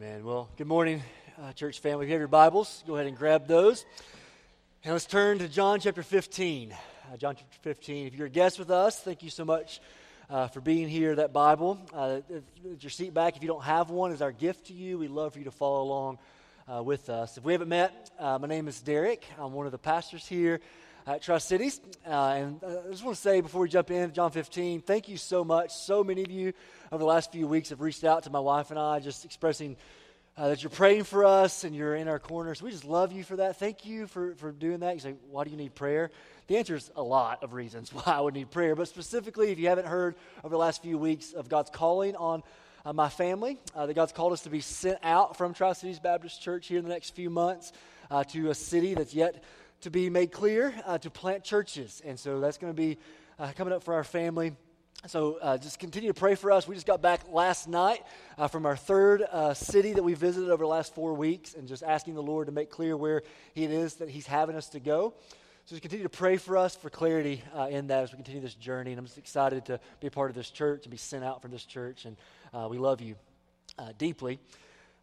Amen. Well, good morning, uh, church family. If you have your Bibles, go ahead and grab those. And let's turn to John chapter 15. Uh, John chapter 15. If you're a guest with us, thank you so much uh, for being here. That Bible, uh, your seat back. If you don't have one, is our gift to you. We'd love for you to follow along uh, with us. If we haven't met, uh, my name is Derick. I'm one of the pastors here at Tri Cities. Uh, and uh, I just want to say before we jump in, John 15, thank you so much. So many of you over the last few weeks have reached out to my wife and I, just expressing uh, that you're praying for us and you're in our corner. So we just love you for that. Thank you for, for doing that. You say, why do you need prayer? The answer is a lot of reasons why I would need prayer. But specifically, if you haven't heard over the last few weeks of God's calling on uh, my family, uh, that God's called us to be sent out from Tri Cities Baptist Church here in the next few months uh, to a city that's yet to be made clear uh, to plant churches. And so that's going to be uh, coming up for our family. So uh, just continue to pray for us. We just got back last night uh, from our third uh, city that we visited over the last four weeks and just asking the Lord to make clear where it is that He's having us to go. So just continue to pray for us for clarity uh, in that as we continue this journey. And I'm just excited to be a part of this church and be sent out from this church. And we love you deeply.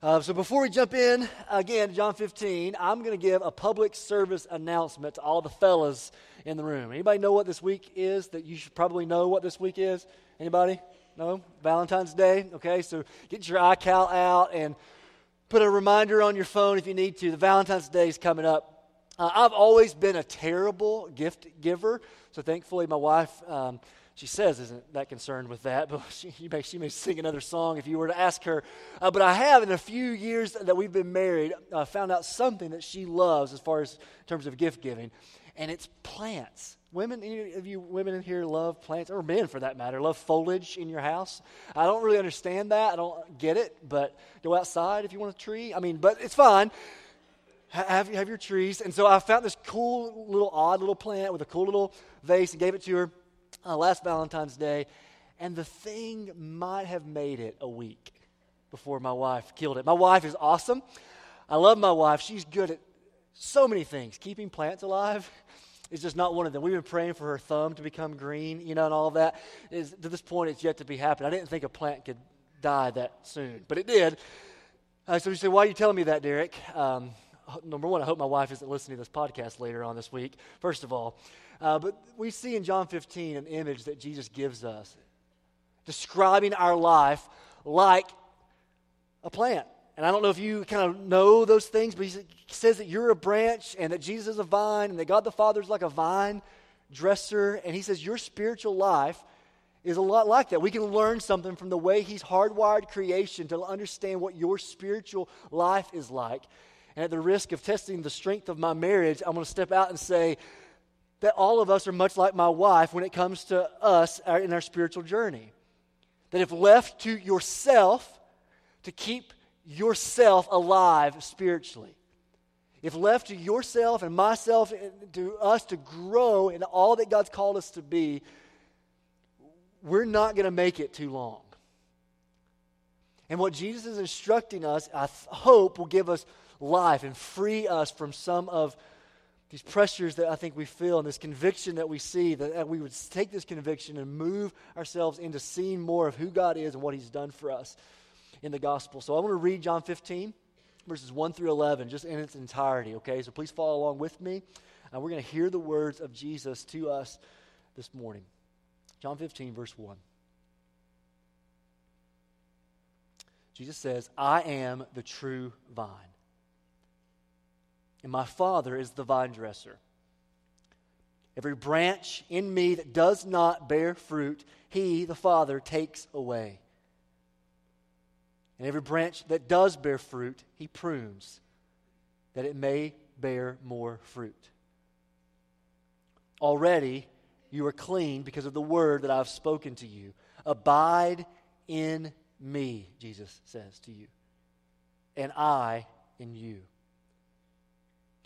Uh, so before we jump in again, John 15, I'm going to give a public service announcement to all the fellas in the room. Anybody know what this week is? That you should probably know what this week is. Anybody? No? Valentine's Day. Okay, so get your iCal out and put a reminder on your phone if you need to. The Valentine's Day is coming up. Uh, I've always been a terrible gift giver, so thankfully my wife. Um, she says isn't that concerned with that, but she, may, she may sing another song if you were to ask her. Uh, but I have, in a few years that we've been married, uh, found out something that she loves as far as in terms of gift giving, and it's plants. Women, any of you women in here love plants, or men for that matter, love foliage in your house. I don't really understand that. I don't get it, but go outside if you want a tree. I mean, but it's fine. Have, have your trees. And so I found this cool little odd little plant with a cool little vase and gave it to her uh, last Valentine's Day, and the thing might have made it a week before my wife killed it. My wife is awesome. I love my wife. She's good at so many things. Keeping plants alive is just not one of them. We've been praying for her thumb to become green, you know, and all of that. Is, to this point, it's yet to be happened. I didn't think a plant could die that soon, but it did. Uh, so you say, why are you telling me that, Derick? Um, number one, I hope my wife isn't listening to this podcast later on this week, first of all. Uh, but we see in John 15 an image that Jesus gives us, describing our life like a plant. And I don't know if you kind of know those things, but he says that you're a branch and that Jesus is a vine and that God the Father is like a vine dresser. And he says your spiritual life is a lot like that. We can learn something from the way he's hardwired creation to understand what your spiritual life is like. And at the risk of testing the strength of my marriage, I'm going to step out and say, that all of us are much like my wife when it comes to us in our spiritual journey. That if left to yourself, to keep yourself alive spiritually, if left to yourself and myself, eh, to us to grow in all that God's called us to be, we're not going to make it too long. And what Jesus is instructing us, I hope, will give us life and free us from some of these pressures that I think we feel and this conviction that we see, that we would take this conviction and move ourselves into seeing more of who God is and what He's done for us in the gospel. So I want to read John 15, verses 1 through 11, just in its entirety, okay? So please follow along with me. And we're going to hear the words of Jesus to us this morning. John 15, verse 1. Jesus says, I am the true vine and my Father is the vine dresser. Every branch in me that does not bear fruit, he, the Father, takes away. And every branch that does bear fruit, he prunes, that it may bear more fruit. Already you are clean because of the word that I've spoken to you. Abide in me, Jesus says to you, and I in you.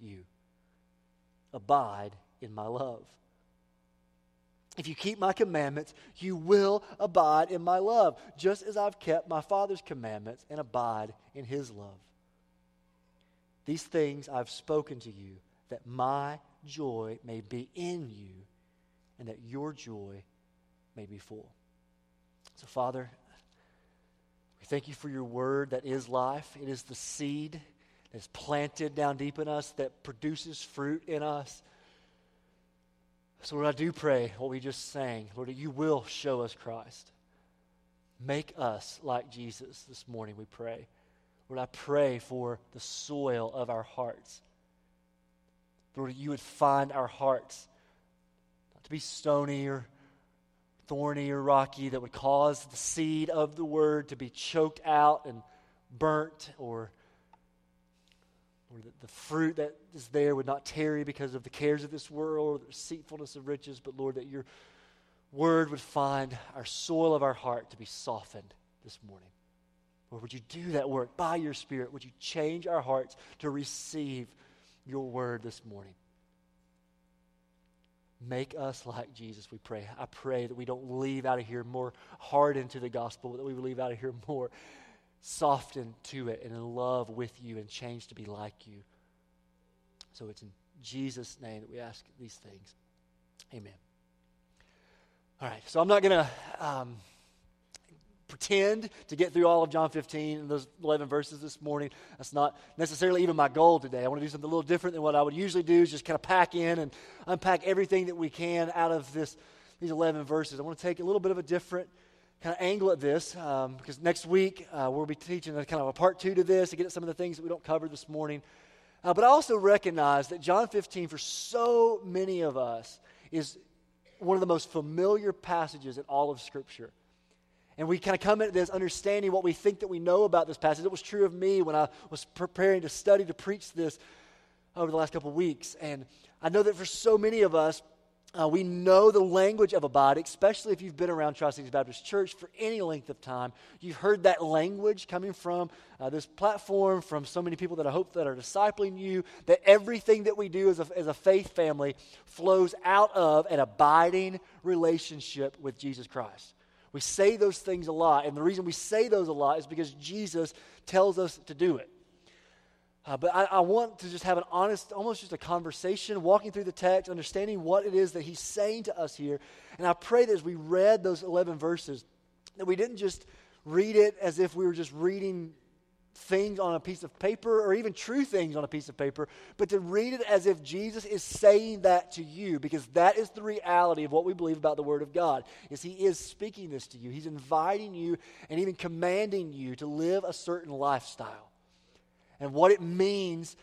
you. Abide in my love. If you keep my commandments, you will abide in my love, just as I've kept my Father's commandments and abide in his love. These things I've spoken to you, that my joy may be in you, and that your joy may be full. So, Father, we thank you for your word that is life. It is the seed that's planted down deep in us that produces fruit in us. So, Lord, I do pray what we just sang, Lord, that you will show us Christ. Make us like Jesus this morning, we pray. Lord, I pray for the soil of our hearts. Lord, you would find our hearts not to be stony or thorny or rocky that would cause the seed of the word to be choked out and burnt or or that the fruit that is there would not tarry because of the cares of this world, or the deceitfulness of riches, but Lord, that your word would find our soil of our heart to be softened this morning. Lord, would you do that work by your Spirit? Would you change our hearts to receive your word this morning? Make us like Jesus, we pray. I pray that we don't leave out of here more hardened to the gospel, but that we leave out of here more softened to it and in love with you and changed to be like you. So it's in Jesus' name that we ask these things. Amen. All right, so I'm not going to um, pretend to get through all of John 15 and those 11 verses this morning. That's not necessarily even my goal today. I want to do something a little different than what I would usually do, is just kind of pack in and unpack everything that we can out of this, these 11 verses. I want to take a little bit of a different kind of angle at this um, because next week uh, we'll be teaching a kind of a part two to this to get at some of the things that we don't cover this morning. Uh, but I also recognize that John 15, for so many of us, is one of the most familiar passages in all of Scripture. And we kind of come at this understanding what we think that we know about this passage. It was true of me when I was preparing to study to preach this over the last couple of weeks. And I know that for so many of us, uh, we know the language of abide, especially if you've been around Tri Cities Baptist Church for any length of time. You've heard that language coming from uh, this platform, from so many people that I hope that are discipling you, that everything that we do as a, as a faith family flows out of an abiding relationship with Jesus Christ. We say those things a lot, and the reason we say those a lot is because Jesus tells us to do it. Uh, but I, I, want to just have an honest, almost just a conversation, walking through the text, understanding what it is that he's saying to us here. And I pray that as we read those 11 verses, that we didn't just read it as if we were just reading things on a piece of paper or even true things on a piece of paper, but to read it as if Jesus is saying that to you because that is the reality of what we believe about the word of God. Is he is speaking this to you. He's inviting you and even commanding you to live a certain lifestyle and what it means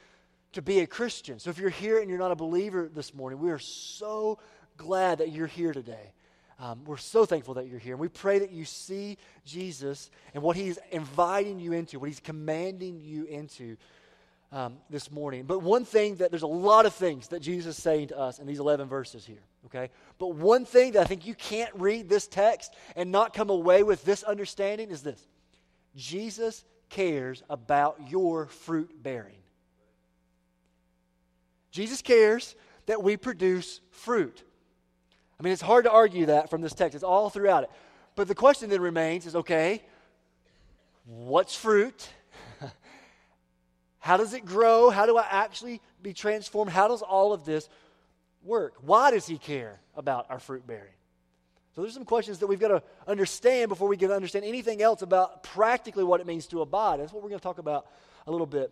to be a Christian. So if you're here and you're not a believer this morning, we are so glad that you're here today. Um, we're so thankful that you're here. And we pray that you see Jesus and what he's inviting you into, what he's commanding you into um, this morning. But one thing that there's a lot of things that Jesus is saying to us in these 11 verses here, okay? But one thing that I think you can't read this text and not come away with this understanding is this Jesus cares about your fruit bearing. Jesus cares that we produce fruit. I mean, it's hard to argue that from this text, it's all throughout it. But the question then remains is okay, what's fruit? How does it grow? How do I actually be transformed? How does all of this work? Why does he care about our fruit bearing? So there's some questions that we've got to understand before we can understand anything else about practically what it means to abide. That's what we're going to talk about a little bit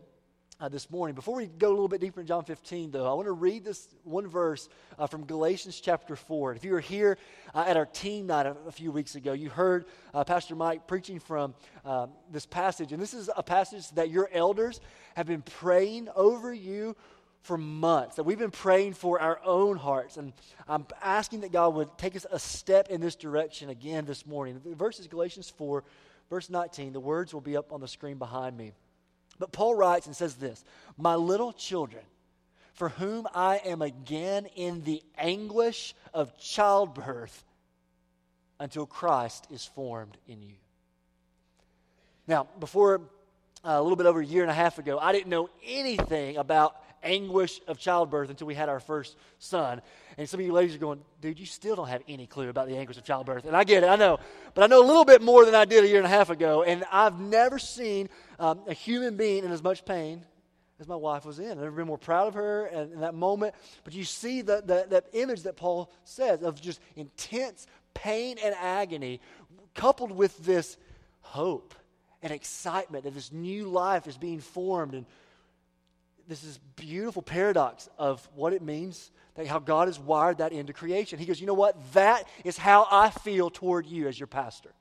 uh, this morning. Before we go a little bit deeper in John 15, though, I want to read this one verse uh, from Galatians chapter 4. If you were here uh, at our team night a, a, few weeks ago, you heard uh, Pastor Mike preaching from um, this passage. And this is a passage that your elders have been praying over you for months, that we've been praying for our own hearts. And I'm asking that God would take us a step in this direction again this morning. The verse is Galatians 4, verse 19. The words will be up on the screen behind me. But Paul writes and says this My little children, for whom I am again in the anguish of childbirth until Christ is formed in you. Now, before uh, a little bit over a year and a half ago, I didn't know anything about anguish of childbirth until we had our first son. And some of you ladies are going, dude, you still don't have any clue about the anguish of childbirth. And I get it, I know. But I know a little bit more than I did a year and a half ago. And I've never seen um, a human being in as much pain as my wife was in. I've never been more proud of her in, that moment. But you see the, the, that image that Paul says of just intense pain and agony coupled with this hope and excitement that this new life is being formed and this is beautiful paradox of what it means that how God has wired that into creation. He goes, You know what? That is how I feel toward you as your pastor.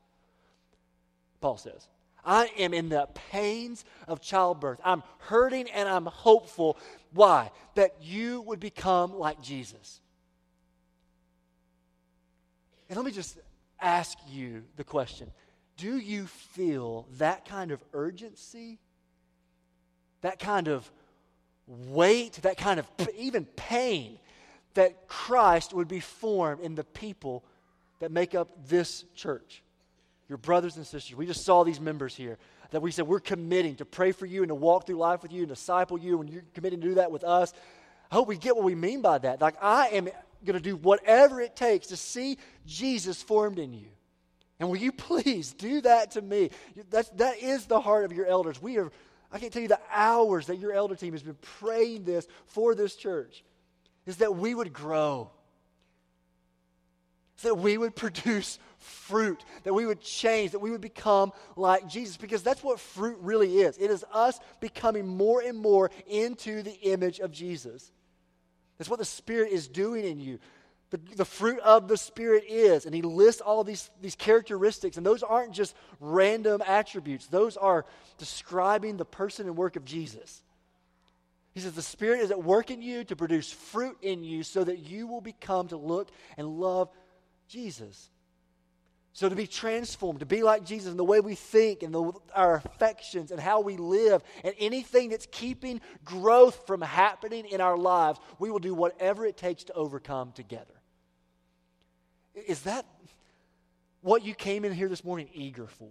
Paul says, I am in the pains of childbirth. I'm hurting and I'm hopeful. Why? That you would become like Jesus. And let me just ask you the question Do you feel that kind of urgency? That kind of weight, that kind of even pain that Christ would be formed in the people that make up this church. Your brothers and sisters. We just saw these members here that we said we're committing to pray for you and to walk through life with you and disciple you, and you're committing to do that with us. I hope we get what we mean by that. Like, I am going to do whatever it takes to see Jesus formed in you. And will you please do that to me? That's, that is the heart of your elders. We are I can't tell you the hours that your elder team has been praying this for this church, is that we would grow, that we would produce fruit, that we would change, that we would become like Jesus, because that's what fruit really is. It is us becoming more and more into the image of Jesus. That's what the Spirit is doing in you the, the fruit of the Spirit is. And he lists all these, these characteristics, and those aren't just random attributes, those are describing the person and work of Jesus. He says, The Spirit is at work in you to produce fruit in you so that you will become to look and love Jesus. So, to be transformed, to be like Jesus in the way we think and the, our affections and how we live, and anything that's keeping growth from happening in our lives, we will do whatever it takes to overcome together. Is that what you came in here this morning eager for?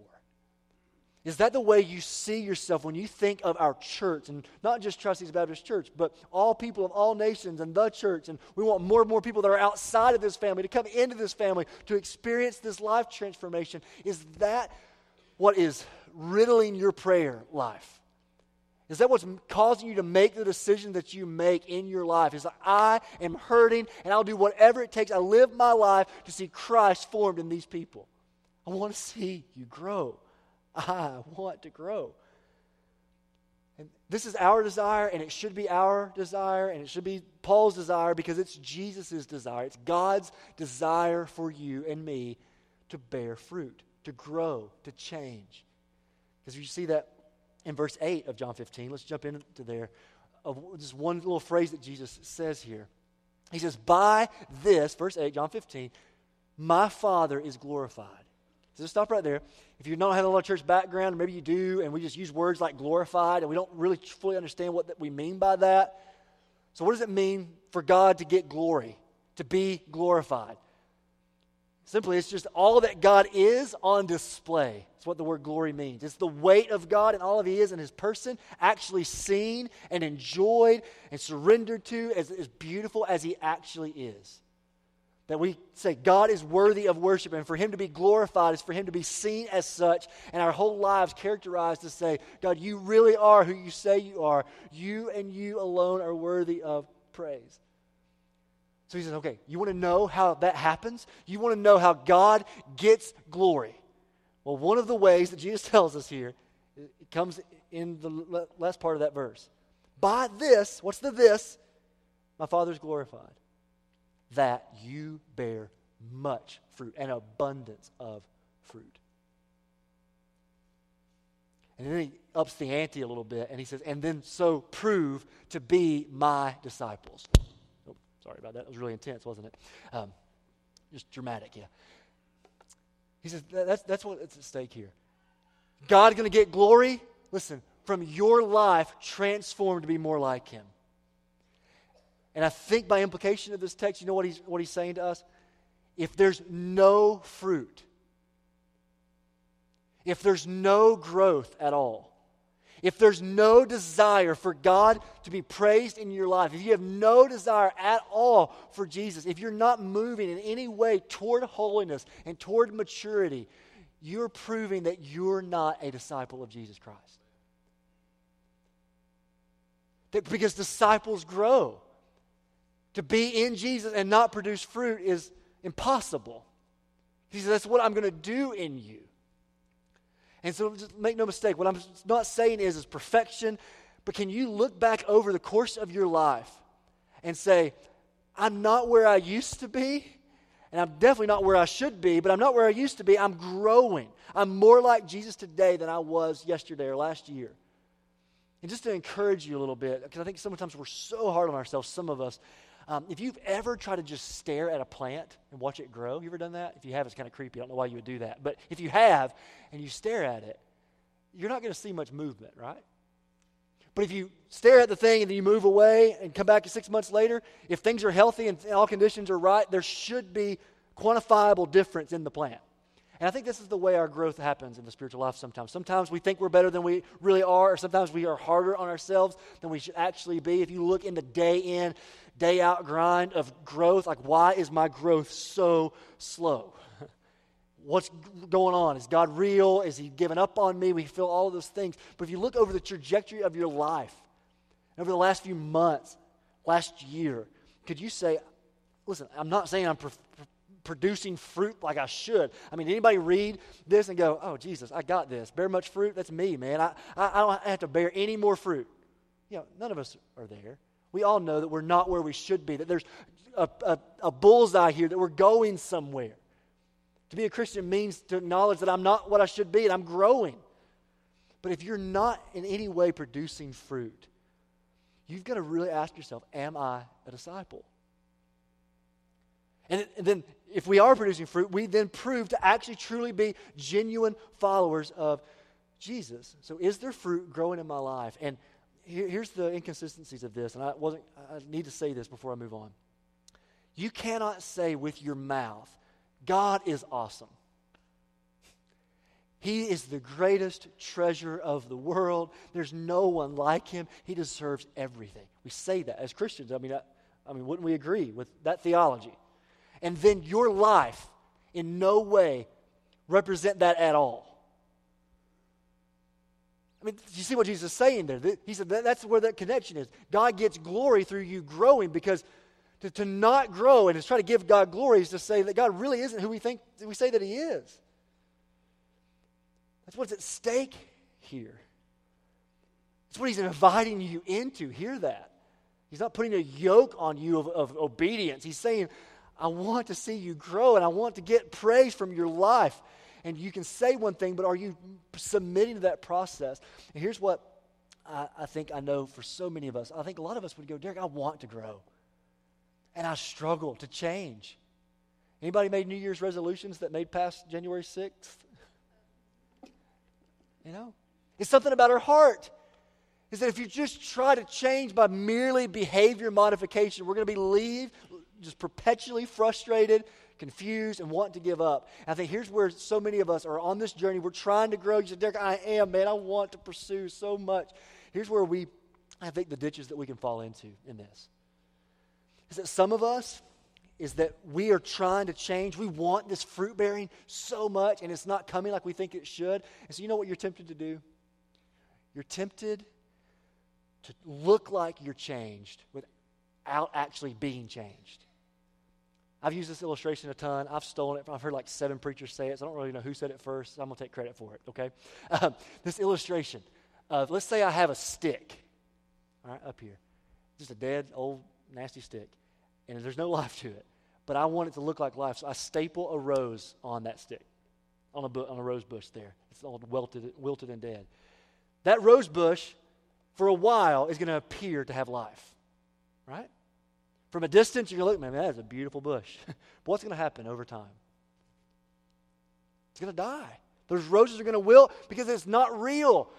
Is that the way you see yourself when you think of our church, and not just Tri Cities Baptist Church, but all people of all nations and the church? And we want more and more people that are outside of this family to come into this family to experience this life transformation. Is that what is riddling your prayer life? Is that what's causing you to make the decision that you make in your life? Is that I am hurting and I'll do whatever it takes. I live my life to see Christ formed in these people. I want to see you grow. I want to grow. And this is our desire, and it should be our desire, and it should be Paul's desire because it's Jesus' desire. It's God's desire for you and me to bear fruit, to grow, to change. Because you see that in verse 8 of John 15. Let's jump into there. Of just one little phrase that Jesus says here. He says, By this, verse 8, John 15, my Father is glorified. So just stop right there. If you don't have a lot of church background, maybe you do, and we just use words like glorified, and we don't really fully understand what we mean by that. So, what does it mean for God to get glory, to be glorified? Simply, it's just all that God is on display. It's what the word glory means. It's the weight of God and all of He is in His person, actually seen and enjoyed and surrendered to as, as beautiful as He actually is. That we say God is worthy of worship, and for Him to be glorified is for Him to be seen as such, and our whole lives characterized to say, God, you really are who you say you are. You and you alone are worthy of praise. So he says, okay, you want to know how that happens? You want to know how God gets glory? Well, one of the ways that Jesus tells us here, it comes in the last part of that verse. By this, what's the this? My Father is glorified. That you bear much fruit, an abundance of fruit. And then he ups the ante a little bit and he says, and then so prove to be my disciples. Sorry about that. It was really intense, wasn't it? Um, just dramatic, yeah. He says, that's, that's what's at stake here. God's going to get glory, listen, from your life transformed to be more like him. And I think by implication of this text, you know what he's, what he's saying to us? If there's no fruit, if there's no growth at all, if there's no desire for God to be praised in your life, if you have no desire at all for Jesus, if you're not moving in any way toward holiness and toward maturity, you're proving that you're not a disciple of Jesus Christ. That because disciples grow. To be in Jesus and not produce fruit is impossible. He says, That's what I'm going to do in you. And so just make no mistake, what I'm not saying is, is perfection, but can you look back over the course of your life and say, I'm not where I used to be, and I'm definitely not where I should be, but I'm not where I used to be. I'm growing. I'm more like Jesus today than I was yesterday or last year. And just to encourage you a little bit, because I think sometimes we're so hard on ourselves, some of us. Um, if you've ever tried to just stare at a plant and watch it grow, you ever done that? If you have, it's kind of creepy. I don't know why you would do that. But if you have and you stare at it, you're not going to see much movement, right? But if you stare at the thing and then you move away and come back six months later, if things are healthy and all conditions are right, there should be quantifiable difference in the plant. And I think this is the way our growth happens in the spiritual life sometimes. Sometimes we think we're better than we really are, or sometimes we are harder on ourselves than we should actually be. If you look in the day in, day out grind of growth, like why is my growth so slow? What's going on? Is God real? Is He giving up on me? We feel all of those things. But if you look over the trajectory of your life, over the last few months, last year, could you say, listen, I'm not saying I'm producing fruit like I should. I mean, anybody read this and go, oh, Jesus, I got this. Bear much fruit? That's me, man. I, I, I don't have to bear any more fruit. You know, none of us are there. We all know that we're not where we should be, that there's a, a, a bullseye here, that we're going somewhere. To be a Christian means to acknowledge that I'm not what I should be and I'm growing. But if you're not in any way producing fruit, you've got to really ask yourself, am I a disciple? And, and then if we are producing fruit, we then prove to actually truly be genuine followers of Jesus. So, is there fruit growing in my life? And here, here's the inconsistencies of this, and I wasn't. I need to say this before I move on. You cannot say with your mouth, "God is awesome." He is the greatest treasure of the world. There's no one like him. He deserves everything. We say that as Christians. I mean, I, I mean, wouldn't we agree with that theology? and then your life in no way represent that at all. I mean, you see what Jesus is saying there? He said that that's where that connection is. God gets glory through you growing because to, to not grow and to try to give God glory is to say that God really isn't who we think we say that He is. That's what's at stake here. That's what He's inviting you into. Hear that. He's not putting a yoke on you of, of obedience. He's saying, I want to see you grow and I want to get praise from your life. And you can say one thing, but are you submitting to that process? And here's what I, I think I know for so many of us. I think a lot of us would go, Derick, I want to grow. And I struggle to change. Anybody made New Year's resolutions that made past January 6th? You know? It's something about our heart. Is that if you just try to change by merely behavior modification, we're going to be leave, just perpetually frustrated, confused, and wanting to give up. I think here's where so many of us are on this journey. We're trying to grow. You said, Derick, I am, man. I want to pursue so much. Here's where we, I think, the ditches that we can fall into in this is that some of us is that we are trying to change. We want this fruit bearing so much, and it's not coming like we think it should. And so, you know what you're tempted to do? You're tempted to look like you're changed without actually being changed. I've used this illustration a ton. I've stolen it. I've heard like seven preachers say it, so I don't really know who said it first. So I'm going to take credit for it, okay? Um, this illustration of, let's say I have a stick, all right, up here. Just a dead, old, nasty stick. And there's no life to it. But I want it to look like life. So I staple a rose on that stick, on a, bu- on a rose bush there. It's all wilted, wilted and dead. that rose bush, for a while, is going to appear to have life. Right? From a distance, you're going to look, man, that is a beautiful bush. but what's going to happen over time? It's going to die. Those roses are going to wilt because it's not real.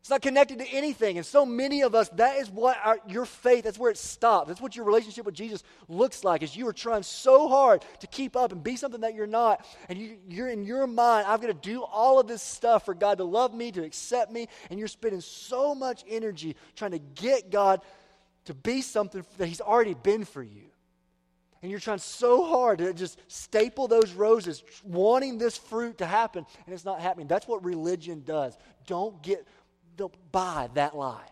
It's not connected to anything. And so many of us, that is what our, your faith, that's where it stops. That's what your relationship with Jesus looks like, is you are trying so hard to keep up and be something that you're not. And you, you're in your mind, I've got to do all of this stuff for God to love me, to accept me. And you're spending so much energy trying to get God to be something that He's already been for you. And you're trying so hard to just staple those roses, wanting this fruit to happen, and it's not happening. That's what religion does. Don't get don't buy that lie.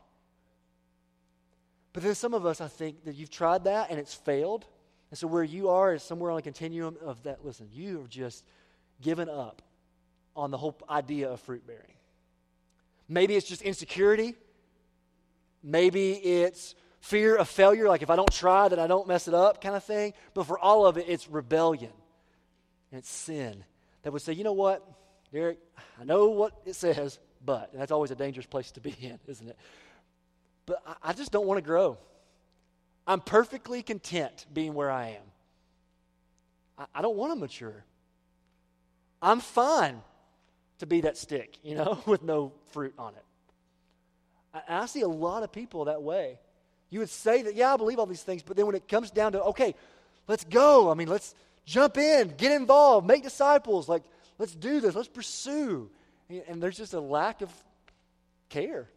But then some of us, I think, that you've tried that and it's failed. And so where you are is somewhere on a continuum of that. Listen, you have just given up on the whole idea of fruit bearing. Maybe it's just insecurity. Maybe it's fear of failure, like if I don't try, then I don't mess it up kind of thing. But for all of it, it's rebellion and it's sin that would say, you know what, Derick, I know what it says, but. And that's always a dangerous place to be in, isn't it? But I, I just don't want to grow. I'm perfectly content being where I am. I, I don't want to mature. I'm fine to be that stick, you know, with no fruit on it. I, I see a lot of people that way. You would say that, yeah, I believe all these things, but then when it comes down to, okay, let's go. I mean, let's jump in, get involved, make disciples. Like, let's do this, let's pursue. And there's just a lack of care.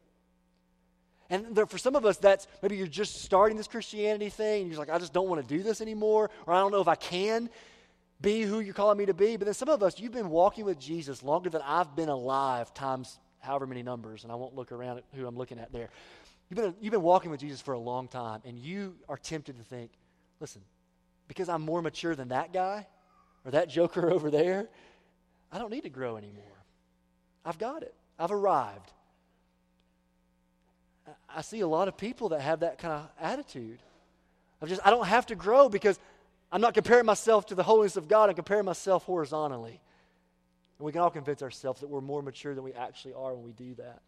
And there, for some of us, that's maybe you're just starting this Christianity thing, and you're like, I just don't want to do this anymore, or I don't know if I can be who you're calling me to be. But then some of us, you've been walking with Jesus longer than I've been alive, times however many numbers, and I won't look around at who I'm looking at there. You've been, you've been walking with Jesus for a long time, and you are tempted to think, listen, because I'm more mature than that guy or that joker over there, I don't need to grow anymore. I've got it. I've arrived. I see a lot of people that have that kind of attitude. Of just, I don't have to grow because I'm not comparing myself to the holiness of God. I'm comparing myself horizontally. And we can all convince ourselves that we're more mature than we actually are when we do that.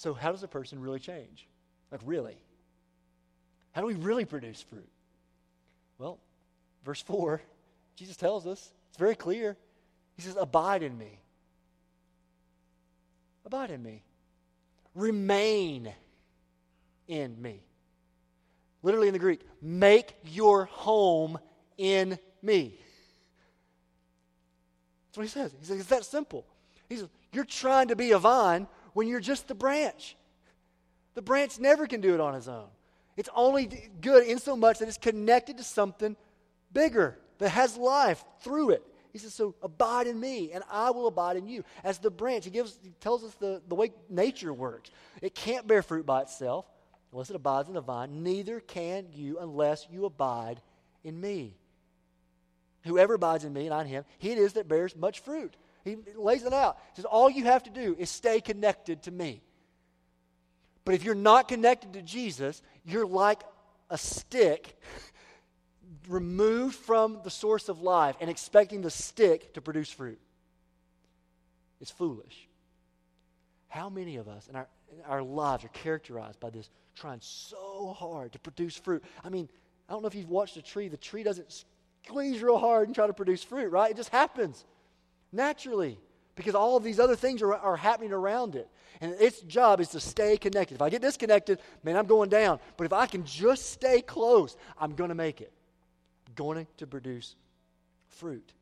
So, how does a person really change? Like, really? How do we really produce fruit? Well, verse 4, Jesus tells us, it's very clear. He says, Abide in me. Abide in me. Remain in me. Literally in the Greek, make your home in me. That's what he says. He says, it's that simple. He says, you're trying to be a vine when you're just the branch. The branch never can do it on its own. It's only good in so much that it's connected to something bigger that has life through it. He says, So abide in me, and I will abide in you. As the branch, he, gives, he tells us the, the way nature works. It can't bear fruit by itself unless it abides in the vine. Neither can you unless you abide in me. Whoever abides in me and I in him, he it is that bears much fruit. He lays it out. He says, All you have to do is stay connected to me. But if you're not connected to Jesus, you're like a stick removed from the source of life and expecting the stick to produce fruit. It's foolish. How many of us in our, in our lives are characterized by this trying so hard to produce fruit? I mean, I don't know if you've watched a tree. The tree doesn't squeeze real hard and try to produce fruit, right? It just happens naturally because all of these other things are, are happening around it. And its job is to stay connected. If I get disconnected, man, I'm going down. But if I can just stay close, I'm going to make it I'm going to produce fruit.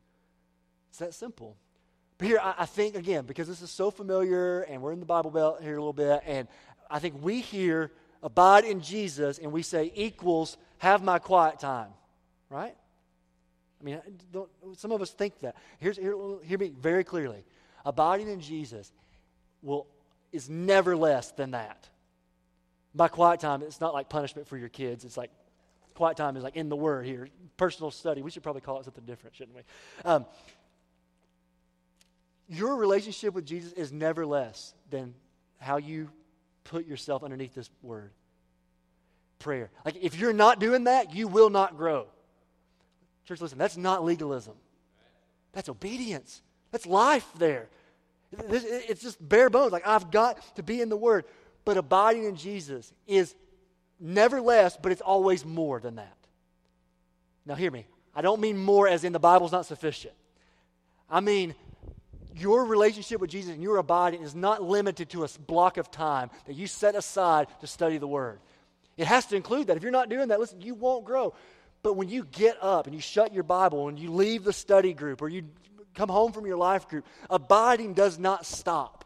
It's that simple. But here, I, I think, again, because this is so familiar and we're in the Bible Belt here a little bit, and I think we hear abide in Jesus and we say equals have my quiet time, right? I mean, some of us think that. Here's, here, hear me very clearly. Abiding in Jesus will, is never less than that. By quiet time, it's not like punishment for your kids. It's like quiet time is like in the Word here, personal study. We should probably call it something different, shouldn't we? Um, your relationship with Jesus is never less than how you put yourself underneath this Word. Prayer. Like, if you're not doing that, you will not grow. Church, listen, that's not legalism. That's obedience. That's life there. It's just bare bones. Like, I've got to be in the Word. But abiding in Jesus is never less, but it's always more than that. Now, hear me. I don't mean more as in the Bible's not sufficient. I mean, your relationship with Jesus and your abiding is not limited to a block of time that you set aside to study the Word. It has to include that. If you're not doing that, listen, you won't grow. But when you get up and you shut your Bible and you leave the study group or you come home from your life group, abiding does not stop.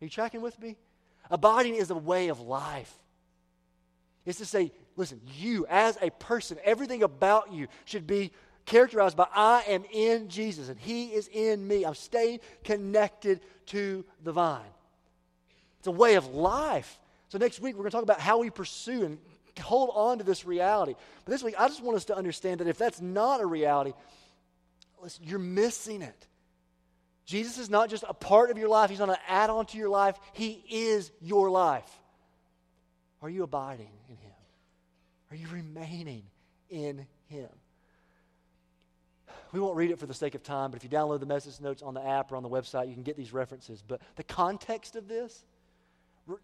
Are you tracking with me? Abiding is a way of life. It's to say, listen, you as a person, everything about you should be characterized by I am in Jesus and He is in me. I'm staying connected to the vine. It's a way of life. So next week we're going to talk about how we pursue and hold on to this reality. But this week I just want us to understand that if that's not a reality, listen, you're missing it. Jesus is not just a part of your life, He's not an add on to your life. He is your life. Are you abiding in Him? Are you remaining in Him? We won't read it for the sake of time, but if you download the message notes on the app or on the website, you can get these references. But the context of this,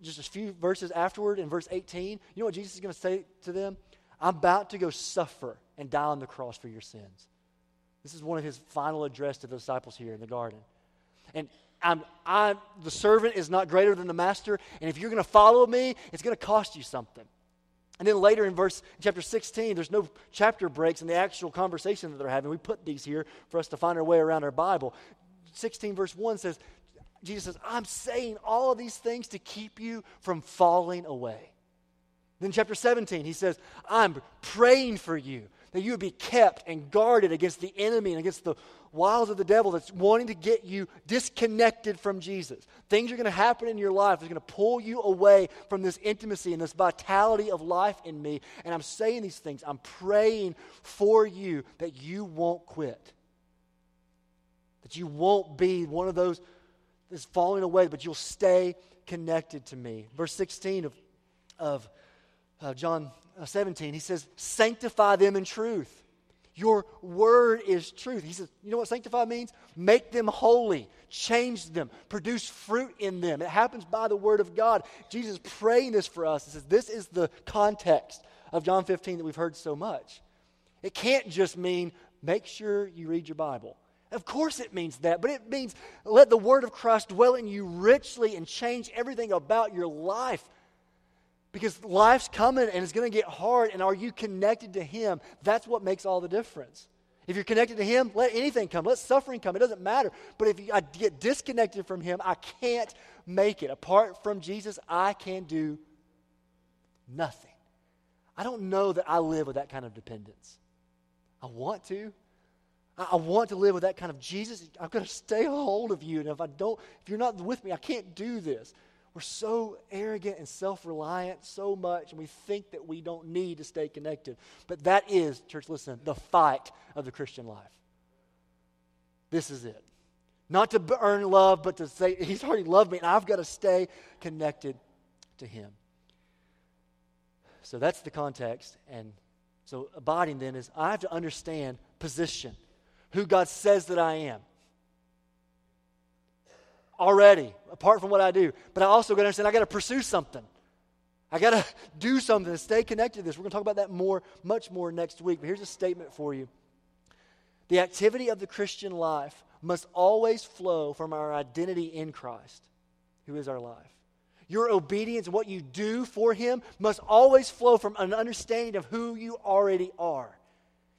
just a few verses afterward in verse 18, you know what Jesus is going to say to them? I'm about to go suffer and die on the cross for your sins. This is one of his final address to the disciples here in the garden. And I'm, I'm, the servant is not greater than the master, and if you're going to follow me, it's going to cost you something. And then later in verse chapter 16, there's no chapter breaks in the actual conversation that they're having. We put these here for us to find our way around our Bible. 16 verse 1 says, Jesus says, I'm saying all of these things to keep you from falling away. Then chapter 17, he says, I'm praying for you that you would be kept and guarded against the enemy and against the wiles of the devil that's wanting to get you disconnected from Jesus. Things are going to happen in your life that's going to pull you away from this intimacy and this vitality of life in me. And I'm saying these things. I'm praying for you that you won't quit. That you won't be one of those that's falling away, but you'll stay connected to me. Verse 16 of, of uh, John uh, 17, he says, Sanctify them in truth. Your word is truth. He says, You know what sanctify means? Make them holy, change them, produce fruit in them. It happens by the word of God. Jesus praying this for us. He says, This is the context of John 15 that we've heard so much. It can't just mean make sure you read your Bible. Of course, it means that, but it means let the word of Christ dwell in you richly and change everything about your life because life's coming and it's going to get hard. And are you connected to Him? That's what makes all the difference. If you're connected to Him, let anything come. Let suffering come. It doesn't matter. But if I get disconnected from Him, I can't make it. Apart from Jesus, I can do nothing. I don't know that I live with that kind of dependence. I want to. I want to live with that kind of Jesus. I've got to stay hold of you. And if I don't, if you're not with me, I can't do this. We're so arrogant and self reliant so much, and we think that we don't need to stay connected. But that is, church, listen, the fight of the Christian life. This is it. Not to earn love, but to say, He's already loved me, and I've got to stay connected to Him. So that's the context. And so abiding then is I have to understand position, who God says that I am already, apart from what I do. But I also got to understand I got to pursue something. I got to do something to stay connected to this. We're going to talk about that more, much more next week. But here's a statement for you The activity of the Christian life must always flow from our identity in Christ, who is our life. Your obedience and what you do for Him must always flow from an understanding of who you already are.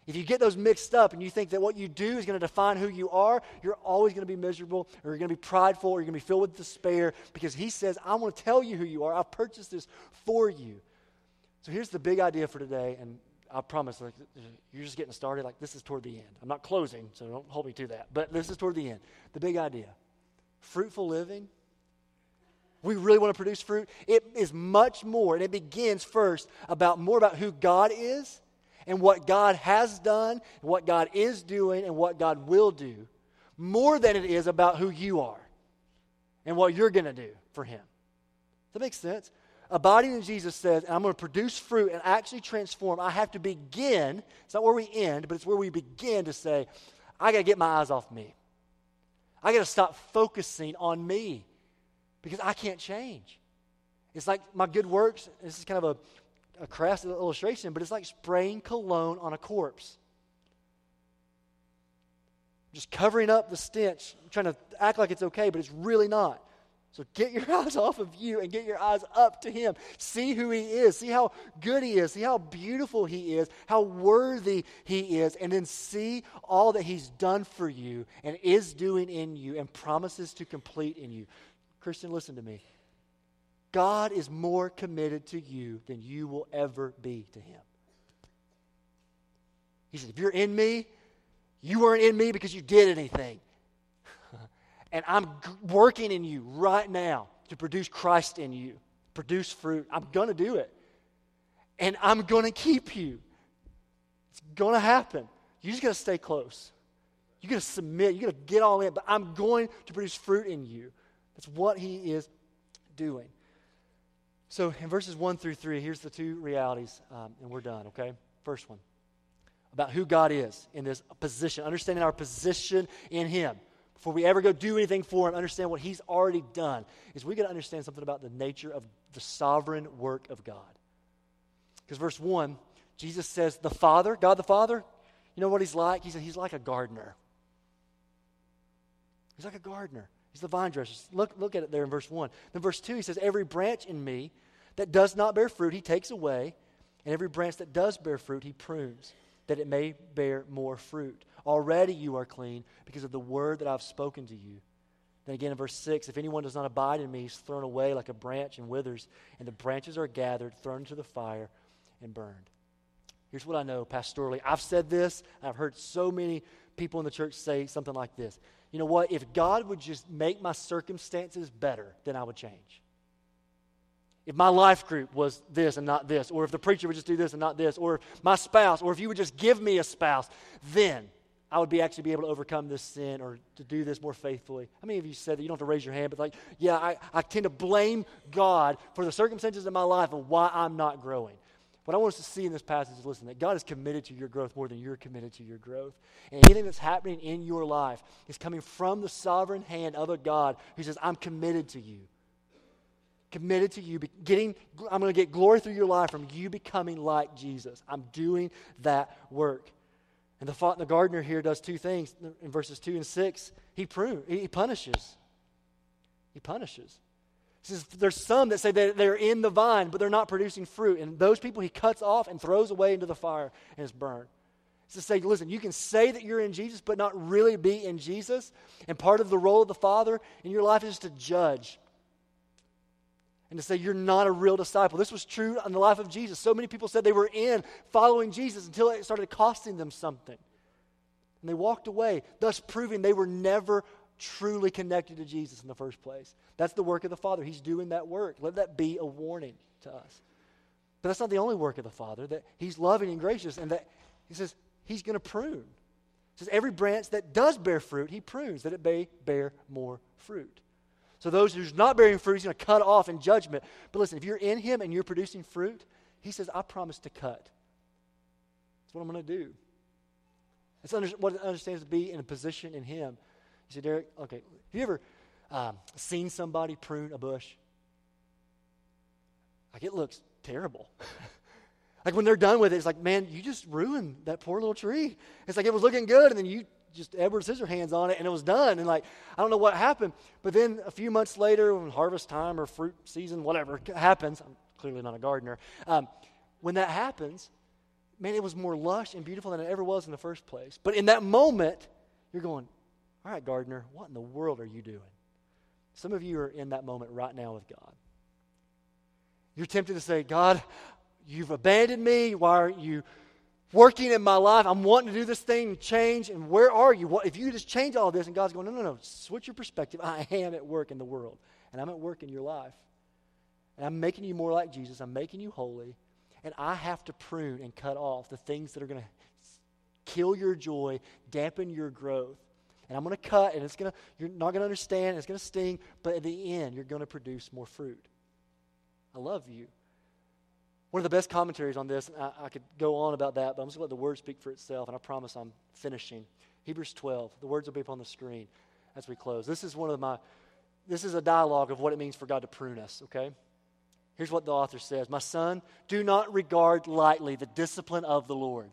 If you get those mixed up and you think that what you do is going to define who you are, you're always going to be miserable or you're going to be prideful or you're going to be filled with despair because he says, I want to tell you who you are. I've purchased this for you. So here's the big idea for today, and I promise like, you're just getting started. Like this is toward the end. I'm not closing, so don't hold me to that. But this is toward the end. The big idea fruitful living. We really want to produce fruit. It is much more, and it begins first about more about who God is and what God has done, what God is doing, and what God will do, more than it is about who you are and what you're going to do for Him. Does that make sense? Abiding in Jesus says, I'm going to produce fruit and actually transform. I have to begin. It's not where we end, but it's where we begin to say, I got to get my eyes off me. I got to stop focusing on me because I can't change. It's like my good works, this is kind of a, a crass illustration, but it's like spraying cologne on a corpse. Just covering up the stench, trying to act like it's okay, but it's really not. So get your eyes off of you and get your eyes up to Him. See who He is. See how good He is. See how beautiful He is. How worthy He is. And then see all that He's done for you and is doing in you and promises to complete in you. Christian, listen to me. God is more committed to you than you will ever be to Him. He said, If you're in me, you weren't in me because you did anything. and I'm working in you right now to produce Christ in you, produce fruit. I'm going to do it. And I'm going to keep you. It's going to happen. You just got to stay close. You got to submit. You got to get all in. But I'm going to produce fruit in you. That's what He is doing. So in verses 1 through 3, here's the two realities, um, and we're done, okay? First one about who God is in this position, understanding our position in Him. Before we ever go do anything for Him, understand what He's already done, is we got to understand something about the nature of the sovereign work of God. Because verse 1, Jesus says, The Father, God the Father, you know what He's like? He said, He's like a gardener. He's like a gardener. He's the vine dresser. Look, look at it there in verse 1. Then verse 2, he says, Every branch in me that does not bear fruit, he takes away, and every branch that does bear fruit, he prunes, that it may bear more fruit. Already you are clean because of the word that I've spoken to you. Then again in verse 6, if anyone does not abide in me, he's thrown away like a branch and withers, and the branches are gathered, thrown into the fire, and burned. Here's what I know pastorally. I've said this, I've heard so many people in the church say something like this. You know what? If God would just make my circumstances better, then I would change. If my life group was this and not this, or if the preacher would just do this and not this, or my spouse, or if you would just give me a spouse, then I would be actually be able to overcome this sin or to do this more faithfully. How many of you said that? You don't have to raise your hand, but like, yeah, I, I tend to blame God for the circumstances in my life and why I'm not growing. What I want us to see in this passage is listen, that God is committed to your growth more than you're committed to your growth. And anything that's happening in your life is coming from the sovereign hand of a God who says, I'm committed to you committed to you getting i'm going to get glory through your life from you becoming like jesus. I'm doing that work. And the, the gardener here does two things in verses 2 and 6 he prunes he punishes. He punishes. He says there's some that say that they're in the vine but they're not producing fruit. And those people he cuts off and throws away into the fire and it's burned. To say, listen, you can say that you're in Jesus, but not really be in Jesus. And part of the role of the Father in your life is to judge and to say you're not a real disciple. This was true in the life of Jesus. So many people said they were in following Jesus until it started costing them something. And they walked away, thus proving they were never truly connected to Jesus in the first place. That's the work of the Father. He's doing that work. Let that be a warning to us. But that's not the only work of the Father, that He's loving and gracious, and that He says He's going to prune. He says every branch that does bear fruit, He prunes, that it may bear more fruit. So those who's not bearing fruit, he's going to cut off in judgment. But listen, if you're in him and you're producing fruit, he says, I promise to cut. That's what I'm going to do. It's under, what it understands to be in a position in him. You say, Derick, okay, have you ever um, seen somebody prune a bush? Like it looks terrible. like when they're done with it, it's like, man, you just ruined that poor little tree. It's like it was looking good, and then you just Edward Scissorhands on it and it was done. And like, I don't know what happened. But then a few months later, when harvest time or fruit season, whatever happens, I'm clearly not a gardener. Um, when that happens, man, it was more lush and beautiful than it ever was in the first place. But in that moment, you're going, all right, gardener, what in the world are you doing? Some of you are in that moment right now with God. You're tempted to say, God, you've abandoned me. Why aren't you working in my life. I'm wanting to do this thing and change. And where are you? What, if you just change all this, and God's going, no, no, no, switch your perspective. I am at work in the world, and I'm at work in your life. And I'm making you more like Jesus. I'm making you holy. And I have to prune and cut off the things that are going to kill your joy, dampen your growth. And I'm going to cut, and it's going to, you're not going to understand, it's going to sting, but at the end, you're going to produce more fruit. I love you. One of the best commentaries on this, I, I, could go on about that, but I'm just going to let the word speak for itself, and I promise I'm finishing. Hebrews 12, the words will be up on the screen. as we close. This is one of my, this is a dialogue of what it means for God to prune us, okay? Here's what the author says My son, do not regard lightly the discipline of the Lord,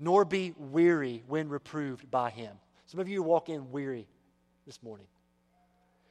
nor be weary when reproved by him. Some of you walk in weary this morning.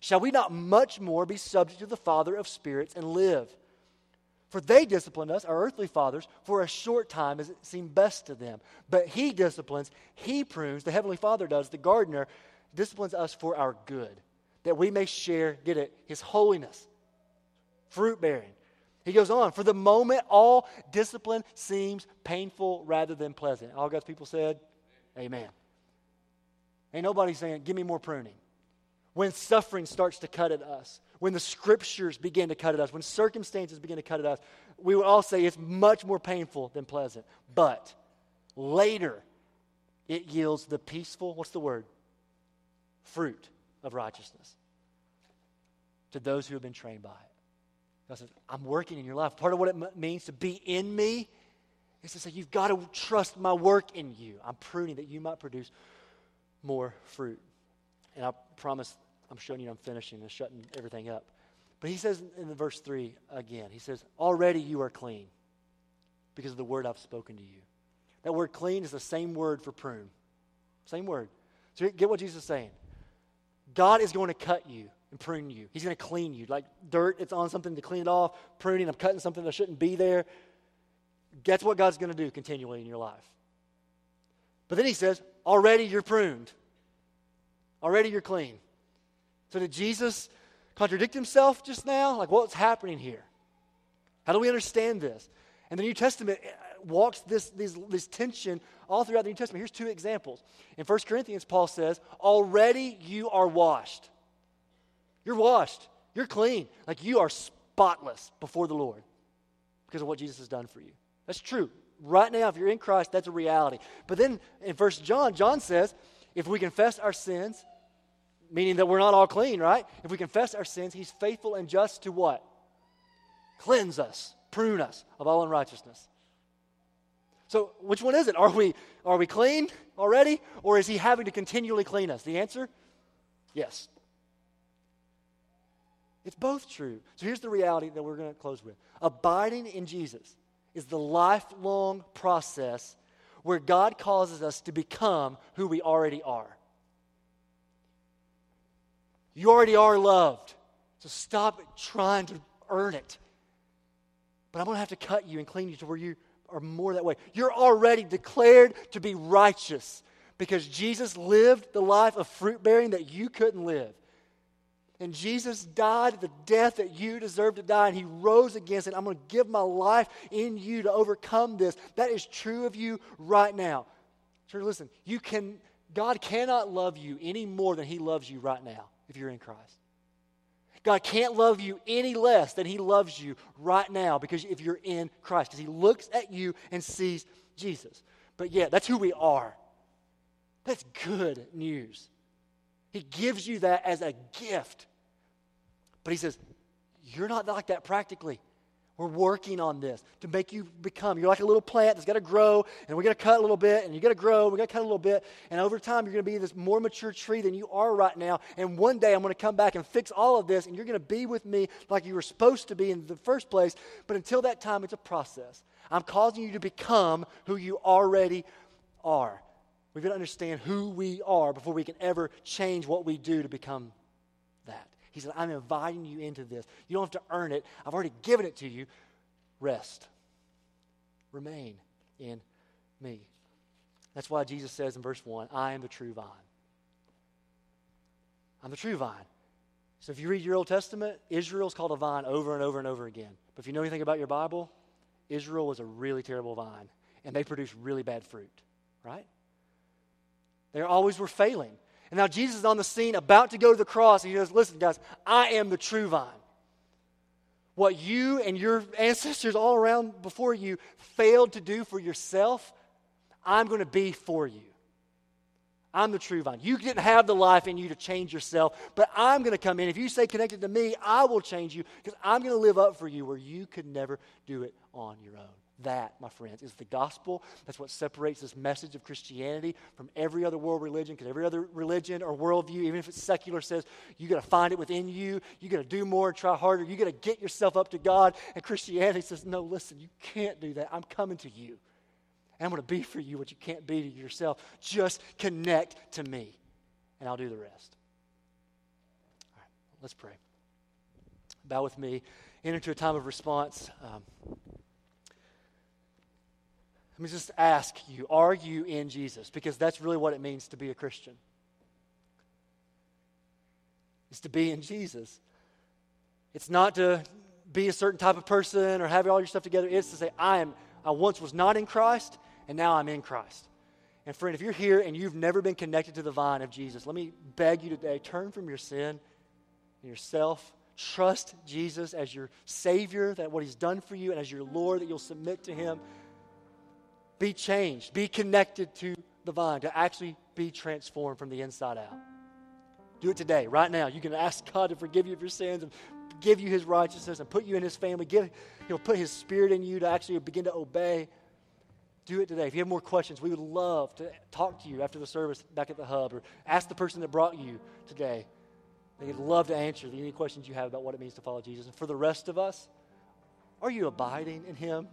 Shall we not much more be subject to the Father of spirits and live? For they disciplined us, our earthly fathers, for a short time as it seemed best to them. But He disciplines, He prunes, the Heavenly Father does, the gardener disciplines us for our good, that we may share, get it, His holiness, fruit bearing. He goes on, for the moment, all discipline seems painful rather than pleasant. All God's people said, Amen. Ain't nobody saying, Give me more pruning when suffering starts to cut at us, when the scriptures begin to cut at us, when circumstances begin to cut at us, we would all say it's much more painful than pleasant. But later, it yields the peaceful, what's the word? Fruit of righteousness to those who have been trained by it. God says, I'm working in your life. Part of what it m- means to be in me is to say, you've got to trust my work in you. I'm pruning that you might produce more fruit. And I promise I'm showing you I'm finishing and shutting everything up. But he says in verse 3 again, he says, Already you are clean because of the word I've spoken to you. That word clean is the same word for prune. Same word. So get what Jesus is saying. God is going to cut you and prune you. He's going to clean you. Like dirt, it's on something to clean it off. Pruning, I'm cutting something that shouldn't be there. That's what God's going to do continually in your life. But then he says, already you're pruned. Already you're clean. So did Jesus contradict himself just now? Like what's happening here? How do we understand this? And the New Testament uh, walks this, this, this tension all throughout the New Testament. Here's two examples. In 1 Corinthians, Paul says, Already you are washed. You're washed. You're clean. Like you are spotless before the Lord because of what Jesus has done for you. That's true. Right now, if you're in Christ, that's a reality. But then in 1 John, John says, if we confess our sins, meaning that we're not all clean, right? If we confess our sins, he's faithful and just to what? Cleanse us, prune us of all unrighteousness. So, which one is it? Are we, are we clean already? Or is he having to continually clean us? The answer? Yes. It's both true. So, here's the reality that we're going to close with abiding in Jesus is the lifelong process where God causes us to become who we already are. You already are loved. So stop trying to earn it. But I'm going to have to cut you and clean you to where you are more that way. You're already declared to be righteous because Jesus lived the life of fruit bearing that you couldn't live. And Jesus died the death that you deserve to die, and he rose against it. I'm going to give my life in you to overcome this. That is true of you right now. So listen, you can God cannot love you any more than he loves you right now if you're in Christ. God can't love you any less than He loves you right now because if you're in Christ, because He looks at you and sees Jesus. But yeah, that's who we are. That's good news. He gives you that as a gift. But He says, You're not like that practically. We're working on this to make you become. You're like a little plant that's got to grow, and we're going to cut a little bit, and you got to grow, we're going to cut a little bit, and over time you're going to be this more mature tree than you are right now. And one day I'm going to come back and fix all of this, and you're going to be with me like you were supposed to be in the first place. But until that time, it's a process. I'm causing you to become who you already are. We've got to understand who we are before we can ever change what we do to become. He said, I'm inviting you into this. You don't have to earn it. I've already given it to you. Rest. Remain in me. That's why Jesus says in verse 1 I am the true vine. I'm the true vine. So if you read your Old Testament, Israel's called a vine over and over and over again. But if you know anything about your Bible, Israel was a really terrible vine, and they produced really bad fruit, right? They always were failing. And now Jesus is on the scene, about to go to the cross, and he says, Listen, guys, I am the true vine. What you and your ancestors all around before you failed to do for yourself, I'm going to be for you. I'm the true vine. You didn't have the life in you to change yourself, but I'm going to come in. If you stay connected to me, I will change you because I'm going to live up for you where you could never do it on your own. That, my friends, is the gospel. That's what separates this message of Christianity from every other world religion, because every other religion or worldview, even if it's secular, says you got to find it within you, you got to do more and try harder, you got to get yourself up to God. And Christianity says, no, listen, you can't do that. I'm coming to you. And I'm going to be for you what you can't be to yourself. Just connect to me, and I'll do the rest. All right, let's pray. Bow with me. Enter into a time of response. Um, let me just ask you are you in Jesus? Because that's really what it means to be a Christian. It's to be in Jesus. It's not to be a certain type of person or have all your stuff together. It's to say, I am I once was not in Christ, and now I'm in Christ. And friend, if you're here and you've never been connected to the vine of Jesus, let me beg you today turn from your sin and yourself. Trust Jesus as your Savior, that what He's done for you, and as your Lord, that you'll submit to Him. Be changed, be connected to the vine, to actually be transformed from the inside out. Do it today, right now. You can ask God to forgive you of your sins and give you His righteousness and put you in His family. Give, He'll put His Spirit in you to actually begin to obey do it today. If you have more questions, we would love to talk to you after the service back at the hub or ask the person that brought you today. They'd love to answer any questions you have about what it means to follow Jesus. And for the rest of us, are you abiding in Him?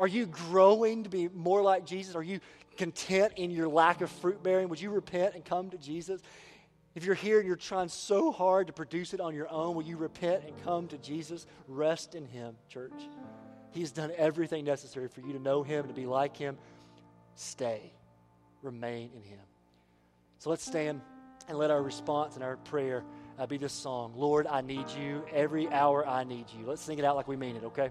Are you growing to be more like Jesus? Are you content in your lack of fruit bearing? Would you repent and come to Jesus? If you're here and you're trying so hard to produce it on your own, will you repent and come to Jesus? Rest in Him, church. He's done everything necessary for you to know Him, to be like Him. Stay, remain in Him. So let's stand and let our response and our prayer uh, be this song Lord, I need you. Every hour I need you. Let's sing it out like we mean it, okay?